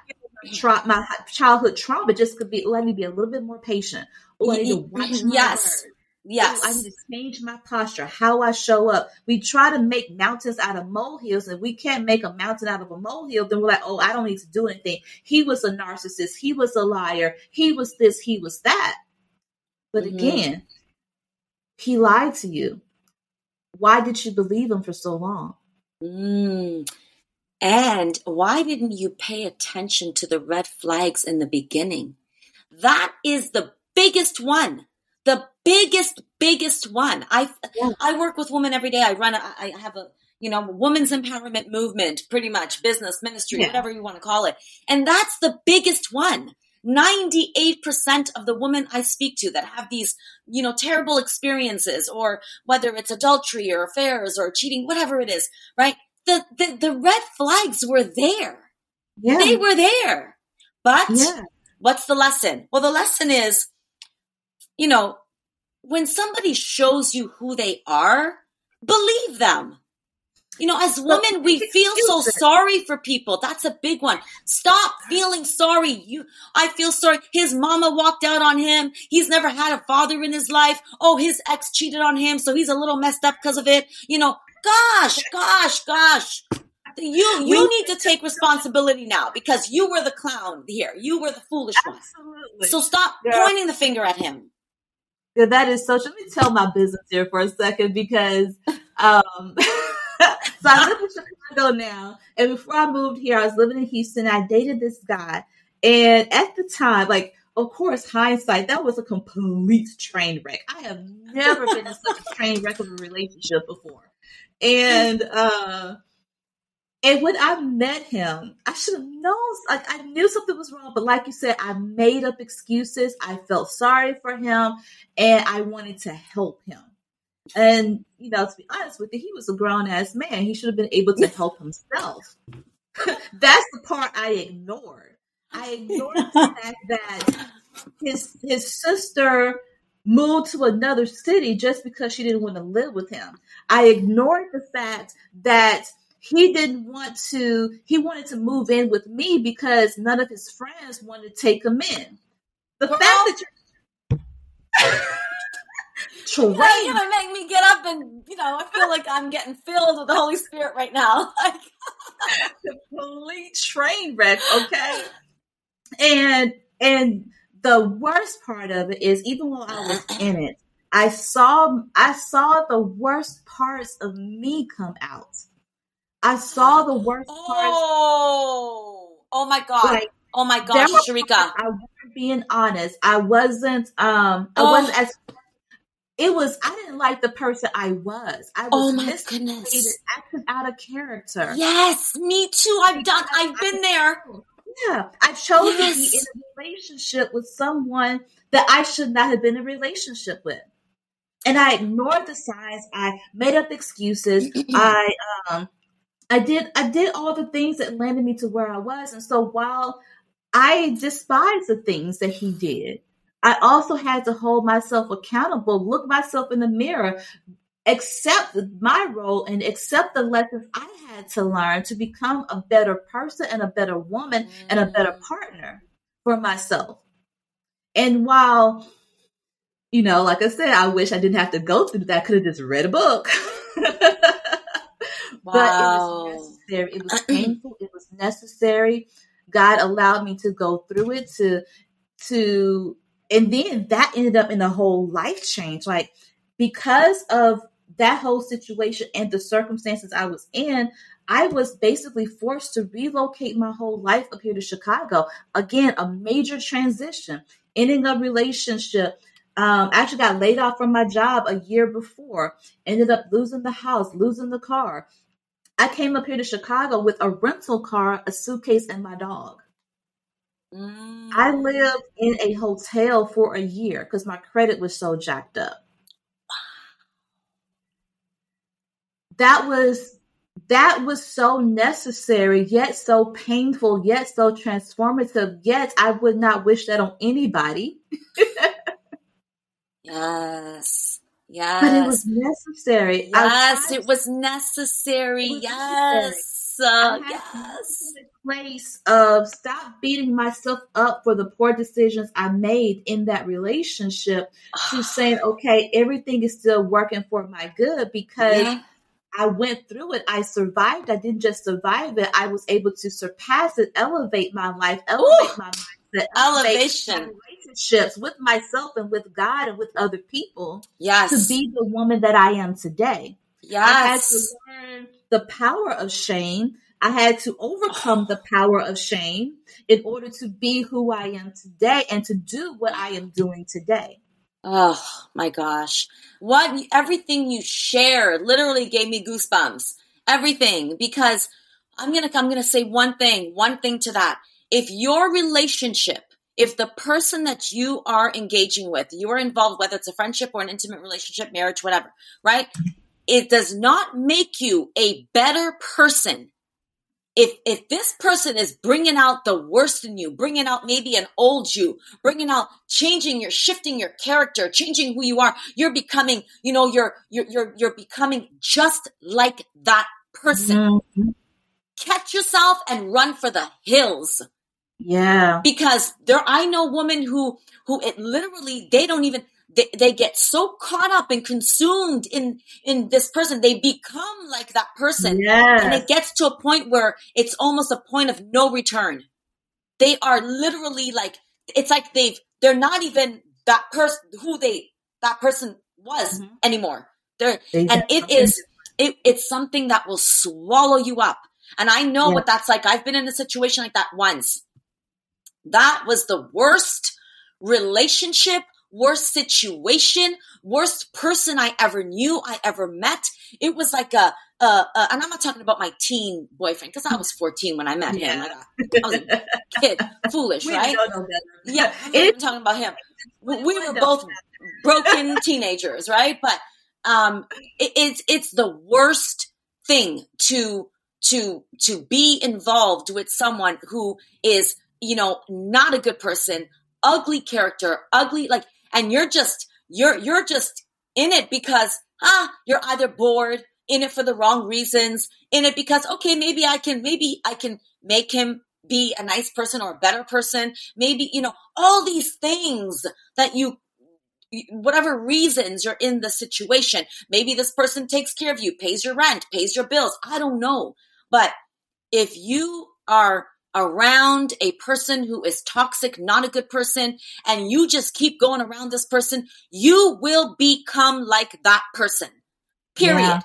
Tra- my childhood trauma just could be let me be a little bit more patient. Oh, I need to watch my yes. Words. Yes. Oh, I need to change my posture, how I show up. We try to make mountains out of molehills, and we can't make a mountain out of a molehill. Then we're like, oh, I don't need to do anything. He was a narcissist. He was a liar. He was this. He was that. But mm-hmm. again, he lied to you. Why did you believe him for so long? Mm. And why didn't you pay attention to the red flags in the beginning? That is the biggest one. The biggest, biggest one. I yeah. I work with women every day. I run. A, I have a you know women's empowerment movement, pretty much business, ministry, yeah. whatever you want to call it. And that's the biggest one. 98% of the women I speak to that have these, you know, terrible experiences or whether it's adultery or affairs or cheating, whatever it is, right? The, the, the red flags were there. Yeah. They were there. But yeah. what's the lesson? Well, the lesson is, you know, when somebody shows you who they are, believe them. You know, as women, we feel so sorry for people. That's a big one. Stop feeling sorry. You, I feel sorry. His mama walked out on him. He's never had a father in his life. Oh, his ex cheated on him. So he's a little messed up because of it. You know, gosh, gosh, gosh. You, you need to take responsibility now because you were the clown here. You were the foolish one. Absolutely. So stop pointing the finger at him. Yeah, that is so. Let me tell my business here for a second because, um, (laughs) so I live in Chicago now. And before I moved here, I was living in Houston. I dated this guy. And at the time, like, of course, hindsight, that was a complete train wreck. I have never been in such a train wreck of a relationship before. And uh and when I met him, I should have known like I knew something was wrong, but like you said, I made up excuses. I felt sorry for him and I wanted to help him. And, you know, to be honest with you, he was a grown ass man. He should have been able to help himself. (laughs) That's the part I ignored. I ignored the (laughs) fact that his his sister moved to another city just because she didn't want to live with him. I ignored the fact that he didn't want to he wanted to move in with me because none of his friends wanted to take him in. The well, fact that you're train. You're gonna make me get up and you know, I feel like I'm getting filled with the Holy Spirit right now. (laughs) complete train wreck, okay? And and the worst part of it is even while I was in it, I saw I saw the worst parts of me come out. I saw the worst oh, parts. Oh, oh my god! Like, oh my gosh, Sharika! I wasn't being honest. I wasn't. Um, I oh. wasn't as it was I didn't like the person I was. I was oh my goodness, acting out of character. Yes, me too. I've done. I've been there. Yeah, I chose yes. to be in a relationship with someone that I should not have been in a relationship with, and I ignored the signs. I made up excuses. (clears throat) I um, I did I did all the things that landed me to where I was, and so while I despise the things that he did. I also had to hold myself accountable, look myself in the mirror, accept my role and accept the lessons I had to learn to become a better person and a better woman and a better mm. partner for myself. And while, you know, like I said, I wish I didn't have to go through that. I could have just read a book. wow. (laughs) But it was necessary. It was (clears throat) painful. It was necessary. God allowed me to go through it to to and then that ended up in a whole life change. Like because of that whole situation and the circumstances I was in, I was basically forced to relocate my whole life up here to Chicago. Again, a major transition, ending a relationship. Um, actually got laid off from my job a year before. Ended up losing the house, losing the car. I came up here to Chicago with a rental car, a suitcase, and my dog. Mm. I lived in a hotel for a year because my credit was so jacked up. That was that was so necessary, yet so painful, yet so transformative. Yet I would not wish that on anybody. yes. Yes. But it was necessary. Yes, it was necessary. It was yes. Necessary. Uh, yes place of stop beating myself up for the poor decisions I made in that relationship to (sighs) saying, okay, everything is still working for my good because yeah. I went through it. I survived. I didn't just survive it. I was able to surpass it, elevate my life, elevate Ooh, my mindset, elevation. relationships with myself and with God and with other people. Yes. To be the woman that I am today. Yes. I had to learn the power of shame I had to overcome the power of shame in order to be who I am today and to do what I am doing today. Oh my gosh. What everything you shared literally gave me goosebumps. Everything because I'm going to I'm going to say one thing, one thing to that. If your relationship if the person that you are engaging with, you are involved, whether it's a friendship or an intimate relationship, marriage, whatever, right? It does not make you a better person. If, if this person is bringing out the worst in you, bringing out maybe an old you, bringing out changing, you're shifting your character, changing who you are, you're becoming, you know, you're, you're, you're, you're becoming just like that person. Mm-hmm. Catch yourself and run for the hills. Yeah. Because there, I know women who, who it literally, they don't even, they, they get so caught up and consumed in, in this person. They become like that person. Yes. And it gets to a point where it's almost a point of no return. They are literally like, it's like they've, they're not even that person who they, that person was mm-hmm. anymore. They're, they and it is, it, it's something that will swallow you up. And I know what that's like. I've been in a situation like that once. That was the worst relationship, worst situation, worst person I ever knew, I ever met. It was like a, a, a and I'm not talking about my teen boyfriend because I was 14 when I met yeah. him. Like, I was a kid, foolish, (laughs) we right? Yeah, I'm talking about him. We, we were both broken (laughs) teenagers, right? But um, it, it's it's the worst thing to to to be involved with someone who is you know, not a good person, ugly character, ugly, like, and you're just, you're, you're just in it because, ah, you're either bored, in it for the wrong reasons, in it because, okay, maybe I can, maybe I can make him be a nice person or a better person. Maybe, you know, all these things that you, whatever reasons you're in the situation. Maybe this person takes care of you, pays your rent, pays your bills. I don't know. But if you are around a person who is toxic, not a good person, and you just keep going around this person, you will become like that person. Period. Yeah.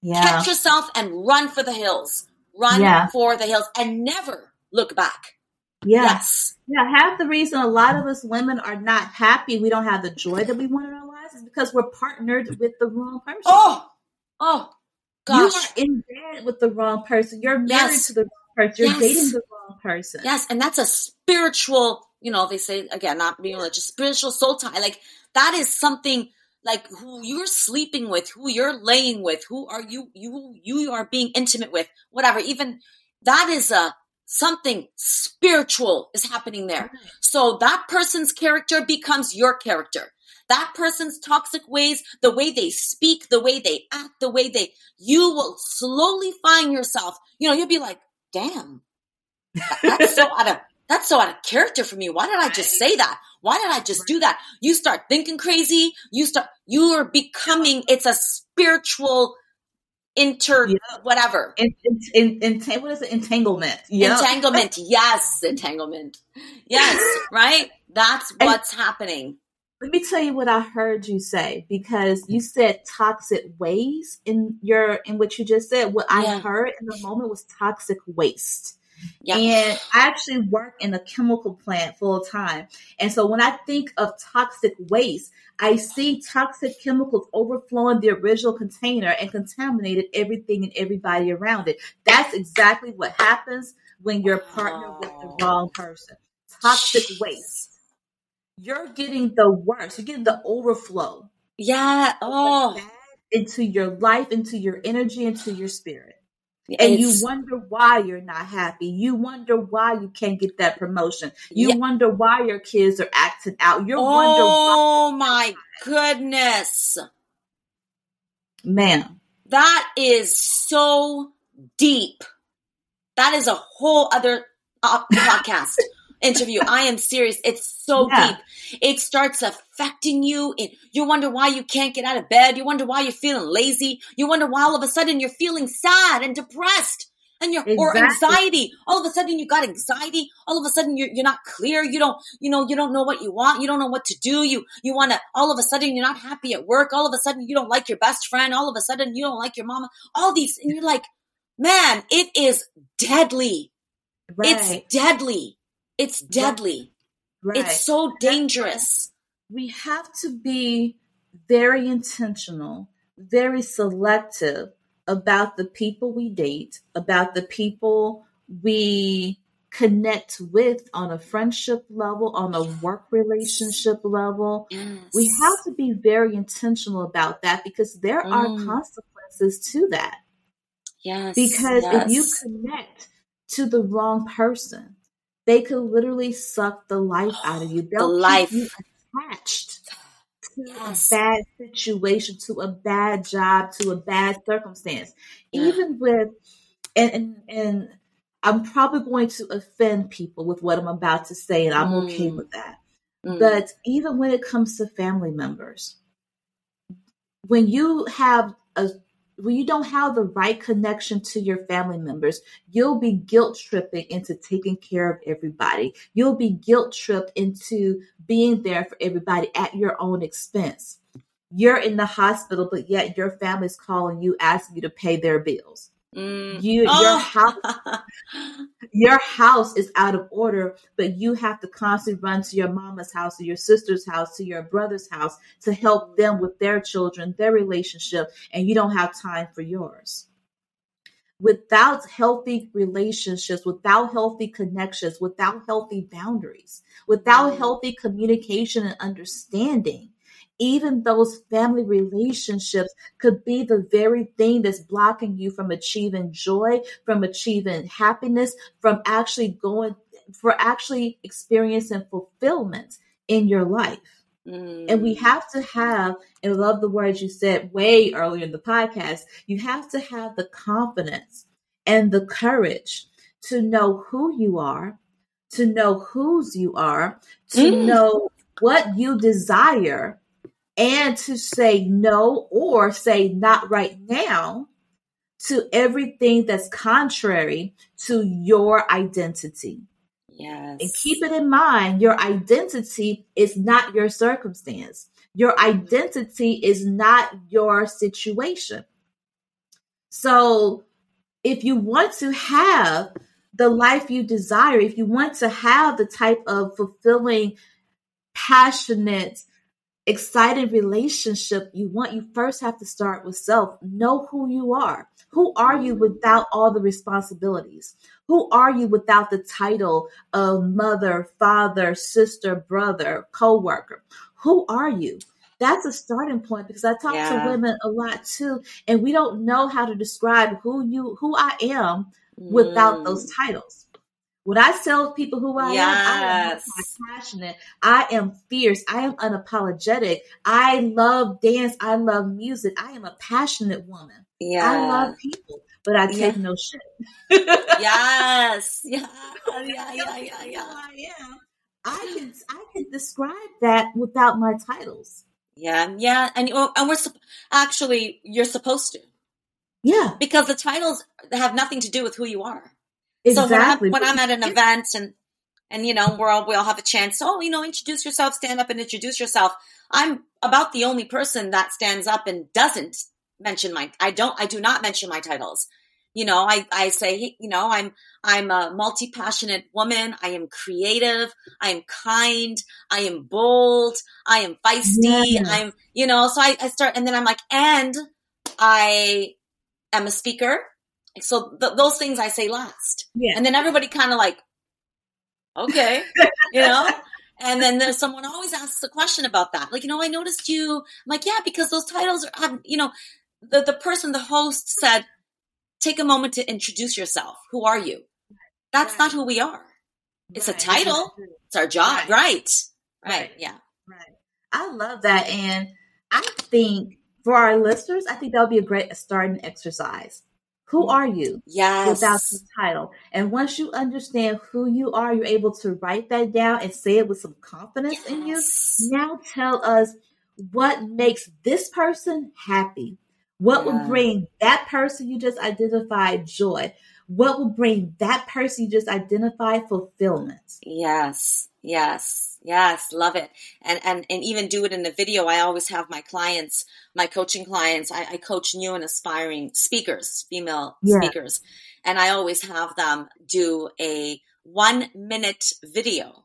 yeah. Catch yourself and run for the hills. Run yeah. for the hills and never look back. Yeah. Yes. Yeah. Half the reason a lot of us women are not happy, we don't have the joy that we want in our lives, is because we're partnered with the wrong person. Oh, oh, gosh. You are in bed with the wrong person. You're married yes. to the person. You're yes. dating the wrong person. Yes, and that's a spiritual, you know, they say again, not being religious, spiritual soul tie. Like that is something like who you're sleeping with, who you're laying with, who are you you you are being intimate with, whatever. Even that is a something spiritual is happening there. Mm-hmm. So that person's character becomes your character. That person's toxic ways, the way they speak, the way they act, the way they, you will slowly find yourself, you know, you'll be like, damn, (laughs) that's so out of that's so out of character for me. Why did I just say that? Why did I just do that? You start thinking crazy. You start you are becoming it's a spiritual inter yeah. whatever. In, in, in, what is it? Entanglement. Yeah. Entanglement. (laughs) Yes, entanglement. Yes, right? That's what's and, happening. Let me tell you what I heard you say because you said toxic waste in your in what you just said. What yeah. I heard in the moment was toxic waste. Yep. And I actually work in a chemical plant full time. And so when I think of toxic waste, I see toxic chemicals overflowing the original container and contaminated everything and everybody around it. That's exactly what happens when you're partnered with the wrong person. Toxic waste you're getting the worst. You're getting the overflow. Yeah. Oh. Into your life, into your energy, into your spirit. And you wonder why you're not happy. You wonder why you can't get that promotion. You yeah. wonder why your kids are acting out. You oh, wonder Oh my goodness. Man. That is so deep. That is a whole other uh, podcast interview. I am serious. It's so yeah. deep. It starts affecting you. And you wonder why you can't get out of bed. You wonder why you're feeling lazy. You wonder why all of a sudden you're feeling sad and depressed. And you're, exactly. or anxiety. All of a sudden you got anxiety. All of a sudden you're, you're not clear. You don't, you know, you don't know what you want. You don't know what to do. You, you want to, all of a sudden you're not happy at work. All of a sudden you don't like your best friend. All of a sudden you don't like your mama. All these, and you're like, man, it is deadly. Right. It's deadly. It's deadly. Right. It's so dangerous. We have to be very intentional, very selective about the people we date, about the people we connect with on a friendship level, on a work relationship level. Yes. We have to be very intentional about that because there mm. are consequences to that. Yes. Because yes. if you connect to the wrong person, they could literally suck the life out of you. (sighs) They'll the life. you attached to yes. a bad situation, to a bad job, to a bad circumstance. Yeah. Even with and, and and I'm probably going to offend people with what I'm about to say, and I'm mm. okay with that. Mm. But even when it comes to family members, when you have a when you don't have the right connection to your family members, you'll be guilt tripping into taking care of everybody. You'll be guilt tripped into being there for everybody at your own expense. You're in the hospital, but yet your family's calling you, asking you to pay their bills. Mm. You oh. your house your house is out of order, but you have to constantly run to your mama's house, to your sister's house, to your brother's house to help them with their children, their relationship, and you don't have time for yours. Without healthy relationships, without healthy connections, without healthy boundaries, without mm. healthy communication and understanding, even those family relationships could be the very thing that's blocking you from achieving joy, from achieving happiness, from actually going, for actually experiencing fulfillment in your life. Mm. And we mm. have to have, and I love the words you said way earlier in the podcast, you have to have the confidence and the courage to know who you are, to know whose you are, to mm. know what you desire, and to say no or say not right now to everything that's contrary to your identity. Yes. And keep it in mind your identity is not your circumstance, your identity is not your situation. So, if you want to have the life you desire, if you want to have the type of fulfilling, passionate, exciting relationship you want, you first have to start with self. Know who you are. Who are you without all the responsibilities? Who are you without the title of mother, father, sister, brother, co-worker? Who are you? That's a starting point because I talk yeah. to women a lot too, and we don't know how to describe who you who I am without mm. those titles. When I tell people who I yes. am, I am passionate. I am fierce. I am unapologetic. I love dance. I love music. I am a passionate woman. Yeah. I love people, but I take yeah. no shit. yes. (laughs) Yeah. Yeah. Yeah. Yeah. Yeah. I am. I can I can describe that without my titles. Yeah, yeah, and oh, and we're actually you're supposed to. Yeah, because the titles have nothing to do with who you are. Exactly. So when I'm, when I'm at an event and and you know we're all we all have a chance. Oh, you know, introduce yourself, stand up and introduce yourself. I'm about the only person that stands up and doesn't mention my. I don't. I do not mention my titles. You know, I I say, you know, I'm I'm a multi passionate woman. I am creative. I am kind. I am bold. I am feisty. Yeah. I'm you know. So I, I start and then I'm like, and I am a speaker. So th- those things I say last. Yeah. And then everybody kind of like, okay, you know? And then there's someone always asks a question about that. Like, you know, I noticed you. I'm like, yeah, because those titles are, um, you know, the, the person, the host said, take a moment to introduce yourself. Who are you? That's right. not who we are. It's a title. It's our job. Right. Right. right. Yeah. Right. I love that. And I think for our listeners, I think that would be a great starting exercise who mm-hmm. are you? Yes. Without the title. And once you understand who you are, you're able to write that down and say it with some confidence yes. in you. Now tell us what makes this person happy. What yeah. will bring that person you just identified joy? What will bring that person you just identified fulfillment? Yes. Yes. Yes, love it. And and and even do it in the video. I always have my clients, my coaching clients. I, I coach new and aspiring speakers, female yeah. speakers, and I always have them do a one minute video,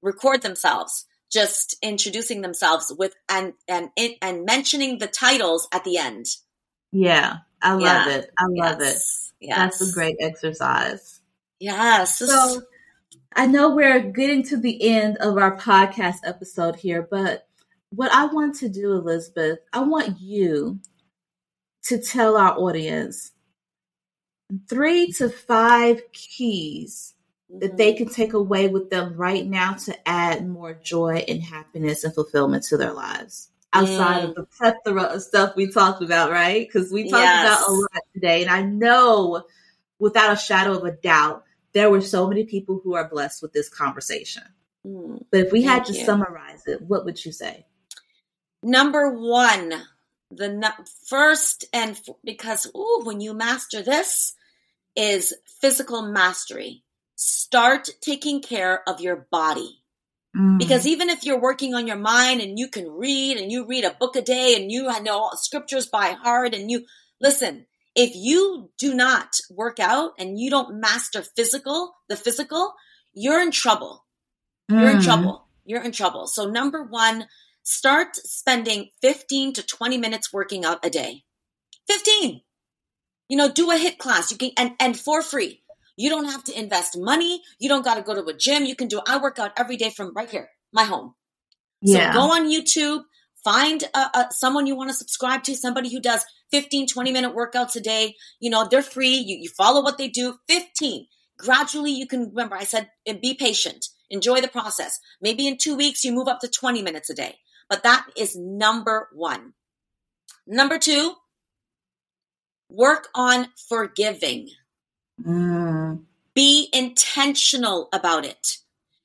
record themselves, just introducing themselves with and and and mentioning the titles at the end. Yeah, I love yeah. it. I love yes. it. Yes. That's a great exercise. Yes. So I know we're getting to the end of our podcast episode here, but what I want to do, Elizabeth, I want you to tell our audience three to five keys that they mm-hmm. can take away with them right now to add more joy and happiness and fulfillment to their lives outside mm. of the plethora of stuff we talked about, right? Because we talked yes. about a lot today. And I know without a shadow of a doubt, there were so many people who are blessed with this conversation. Mm. But if we had to you. summarize it, what would you say? Number one, the first and f- because ooh, when you master this is physical mastery. Start taking care of your body. Mm. Because even if you're working on your mind and you can read and you read a book a day and you know scriptures by heart and you listen, if you do not work out and you don't master physical, the physical, you're in trouble. Mm. You're in mm. trouble. You're in trouble. So number one, start spending 15 to 20 minutes working out a day. 15. You know, do a HIIT class. You can and and for free. You don't have to invest money. You don't got to go to a gym. You can do I work out every day from right here, my home. Yeah. So go on YouTube, find a, a, someone you want to subscribe to, somebody who does 15, 20 minute workouts a day. You know, they're free. You, you follow what they do. 15. Gradually, you can remember, I said, be patient, enjoy the process. Maybe in two weeks, you move up to 20 minutes a day. But that is number one. Number two, work on forgiving. Mm. Be intentional about it.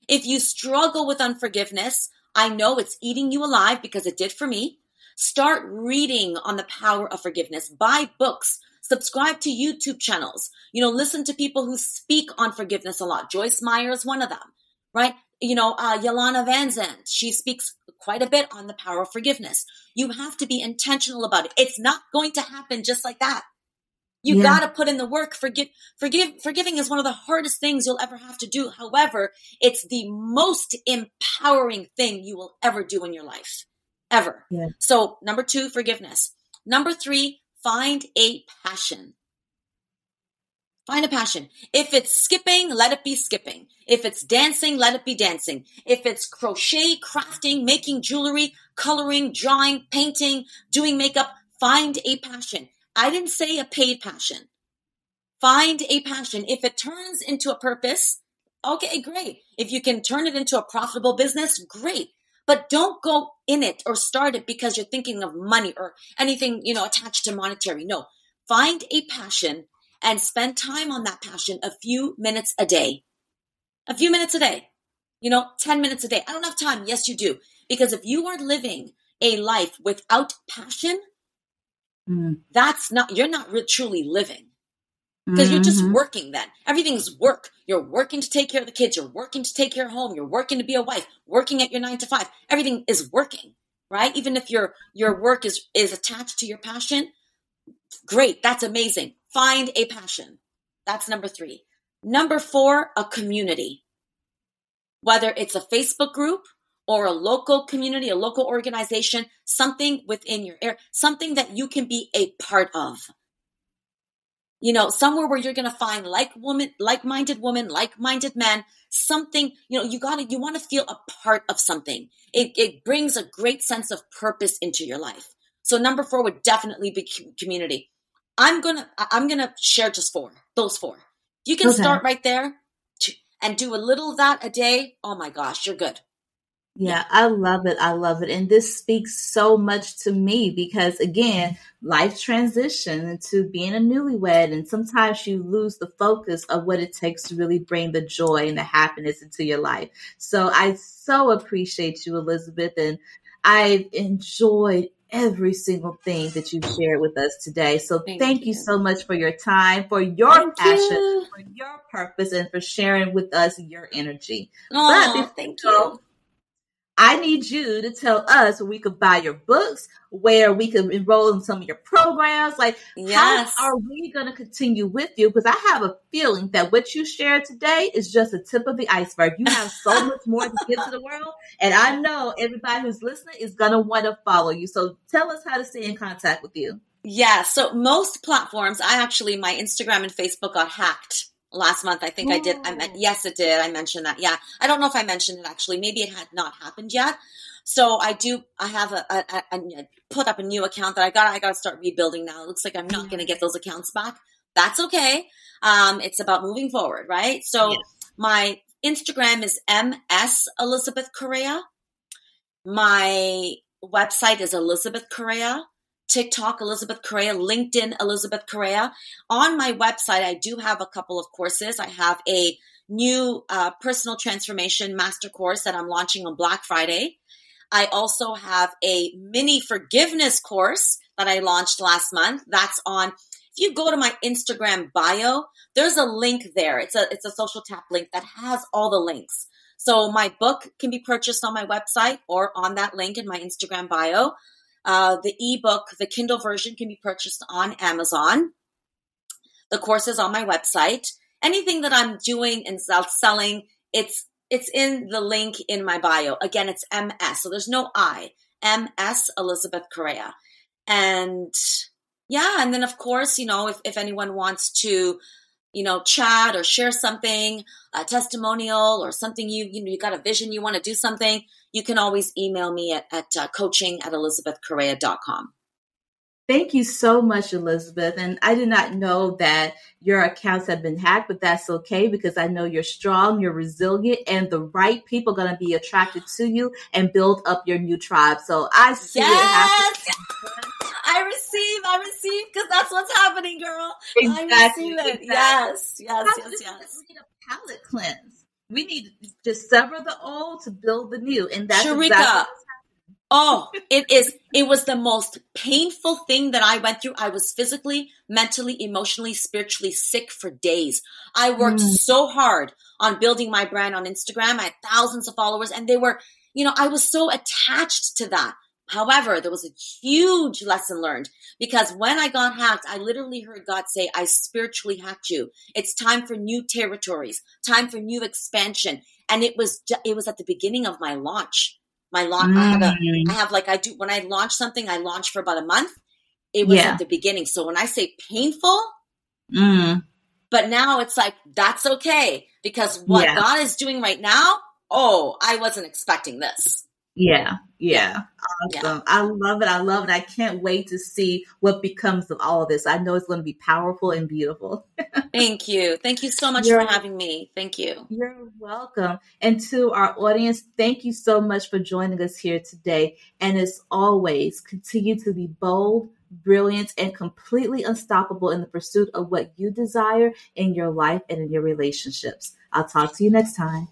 If you struggle with unforgiveness, I know it's eating you alive because it did for me. Start reading on the power of forgiveness. Buy books. Subscribe to YouTube channels. You know, listen to people who speak on forgiveness a lot. Joyce Meyer is one of them, right? You know, uh, Vanzant. she speaks quite a bit on the power of forgiveness. You have to be intentional about it. It's not going to happen just like that. You yeah. got to put in the work. Forgive, forgive, forgiving is one of the hardest things you'll ever have to do. However, it's the most empowering thing you will ever do in your life, ever. Yeah. So, number two, forgiveness. Number three, find a passion. Find a passion. If it's skipping, let it be skipping. If it's dancing, let it be dancing. If it's crochet, crafting, making jewelry, coloring, drawing, painting, doing makeup, find a passion. I didn't say a paid passion. Find a passion. If it turns into a purpose, okay, great. If you can turn it into a profitable business, great. But don't go in it or start it because you're thinking of money or anything, you know, attached to monetary. No. Find a passion and spend time on that passion a few minutes a day. A few minutes a day. You know, 10 minutes a day. I don't have time. Yes, you do. Because if you are living a life without passion, mm. that's not, you're not really, truly living. Because mm-hmm. you're just mm-hmm. working then. Everything's work. You're working to take care of the kids. You're working to take care of home. You're working to be a wife, working at your nine to five. Everything is working, right? Even if your, your work is, is attached to your passion, great. That's amazing. Find a passion. That's number three. Number four, a community. Whether it's a Facebook group or a local community, a local organization, something within your area, something that you can be a part of. You know, somewhere where you're going to find like woman, like-minded women, like-minded men, something, you know, you got to, you want to feel a part of something. It, it brings a great sense of purpose into your life. So number four would definitely be community. I'm gonna I'm gonna share just four. Those four. You can okay. start right there and do a little of that a day. Oh my gosh, you're good. Yeah, I love it. I love it. And this speaks so much to me because again, life transition into being a newlywed and sometimes you lose the focus of what it takes to really bring the joy and the happiness into your life. So I so appreciate you, Elizabeth, and I've enjoyed every single thing that you've shared with us today. So thank, thank you. you. so much for your time, for your thank passion, you. for your purpose, and for sharing with us your energy. Oh, thank you. I need you to tell us where we could buy your books, where we could enroll in some of your programs. Like, yes. how are we going to continue with you? Because I have a feeling that what you shared today is just the tip of the iceberg. You have so (laughs) much more to give to the world. And I know everybody who's listening is going to want to follow you. So tell us how to stay in contact with you. Yeah. So most platforms, I actually, my Instagram and Facebook got hacked last month. I think I did. I meant, yes, it did. I mentioned that. Yeah. I don't know if I mentioned it actually. Maybe it had not happened yet. So I do, I have a, a, a, a put up a new account that I got, I got to start rebuilding now. It looks like I'm not going to get those accounts back. That's okay. Um, it's about moving forward, right? So yes. my Instagram is MS Elizabeth Correia. My website is Elizabeth Correia. TikTok, Elizabeth Correia, LinkedIn, Elizabeth Correia. On my website, I do have a couple of courses. I have a new uh, personal transformation master course that I'm launching on Black Friday. I also have a mini forgiveness course that I launched last month. That's on if you go to my Instagram bio, there's a link there. It's a it's a social tap link that has all the links. So my book can be purchased on my website or on that link in my Instagram bio. Uh, the ebook, the Kindle version, can be purchased on Amazon. The course is on my website. Anything that I'm doing and selling, it's it's in the link in my bio. Again, it's MS, so there's no I. MS Elizabeth Correia, and yeah, and then of course, you know, if if anyone wants to you know, chat or share something, a testimonial or something you, you know, you got a vision, you want to do something, you can always email me at, at uh, coaching at elizabethcorreia.com. Thank you so much, Elizabeth. And I did not know that your accounts have been hacked, but that's okay because I know you're strong, you're resilient, and the right people are going to be attracted to you and build up your new tribe. So I see yes! it happen. (laughs) I receive, I receive, because that's what's happening, girl. Exactly, I receive it. Exactly. Yes, yes, yes, yes. We need a palate cleanse. We need to sever the old to build the new, and that's Sharika. Exactly Oh, it is. It was the most painful thing that I went through. I was physically, mentally, emotionally, spiritually sick for days. I worked mm. so hard on building my brand on Instagram. I had thousands of followers and they were, you know, I was so attached to that. However, there was a huge lesson learned because when I got hacked, I literally heard God say, I spiritually hacked you. It's time for new territories, time for new expansion. And it was, it was at the beginning of my launch. My launch, mm. I, have a, mm. Have like, I do, when I launch something, I launch for about a month. It was yeah. at the beginning. So when I say painful, mm. but now it's like, that's okay because what yeah. God is doing right now, oh, I wasn't expecting this. Yeah, yeah. Awesome. Yeah. I love it. I love it. I can't wait to see what becomes of all of this. I know it's going to be powerful and beautiful. (laughs) Thank you. Thank you so much you're, for having me. Thank you. You're welcome. And to our audience, thank you so much for joining us here today. And as always, continue to be bold, brilliant, and completely unstoppable in the pursuit of what you desire in your life and in your relationships. I'll talk to you next time.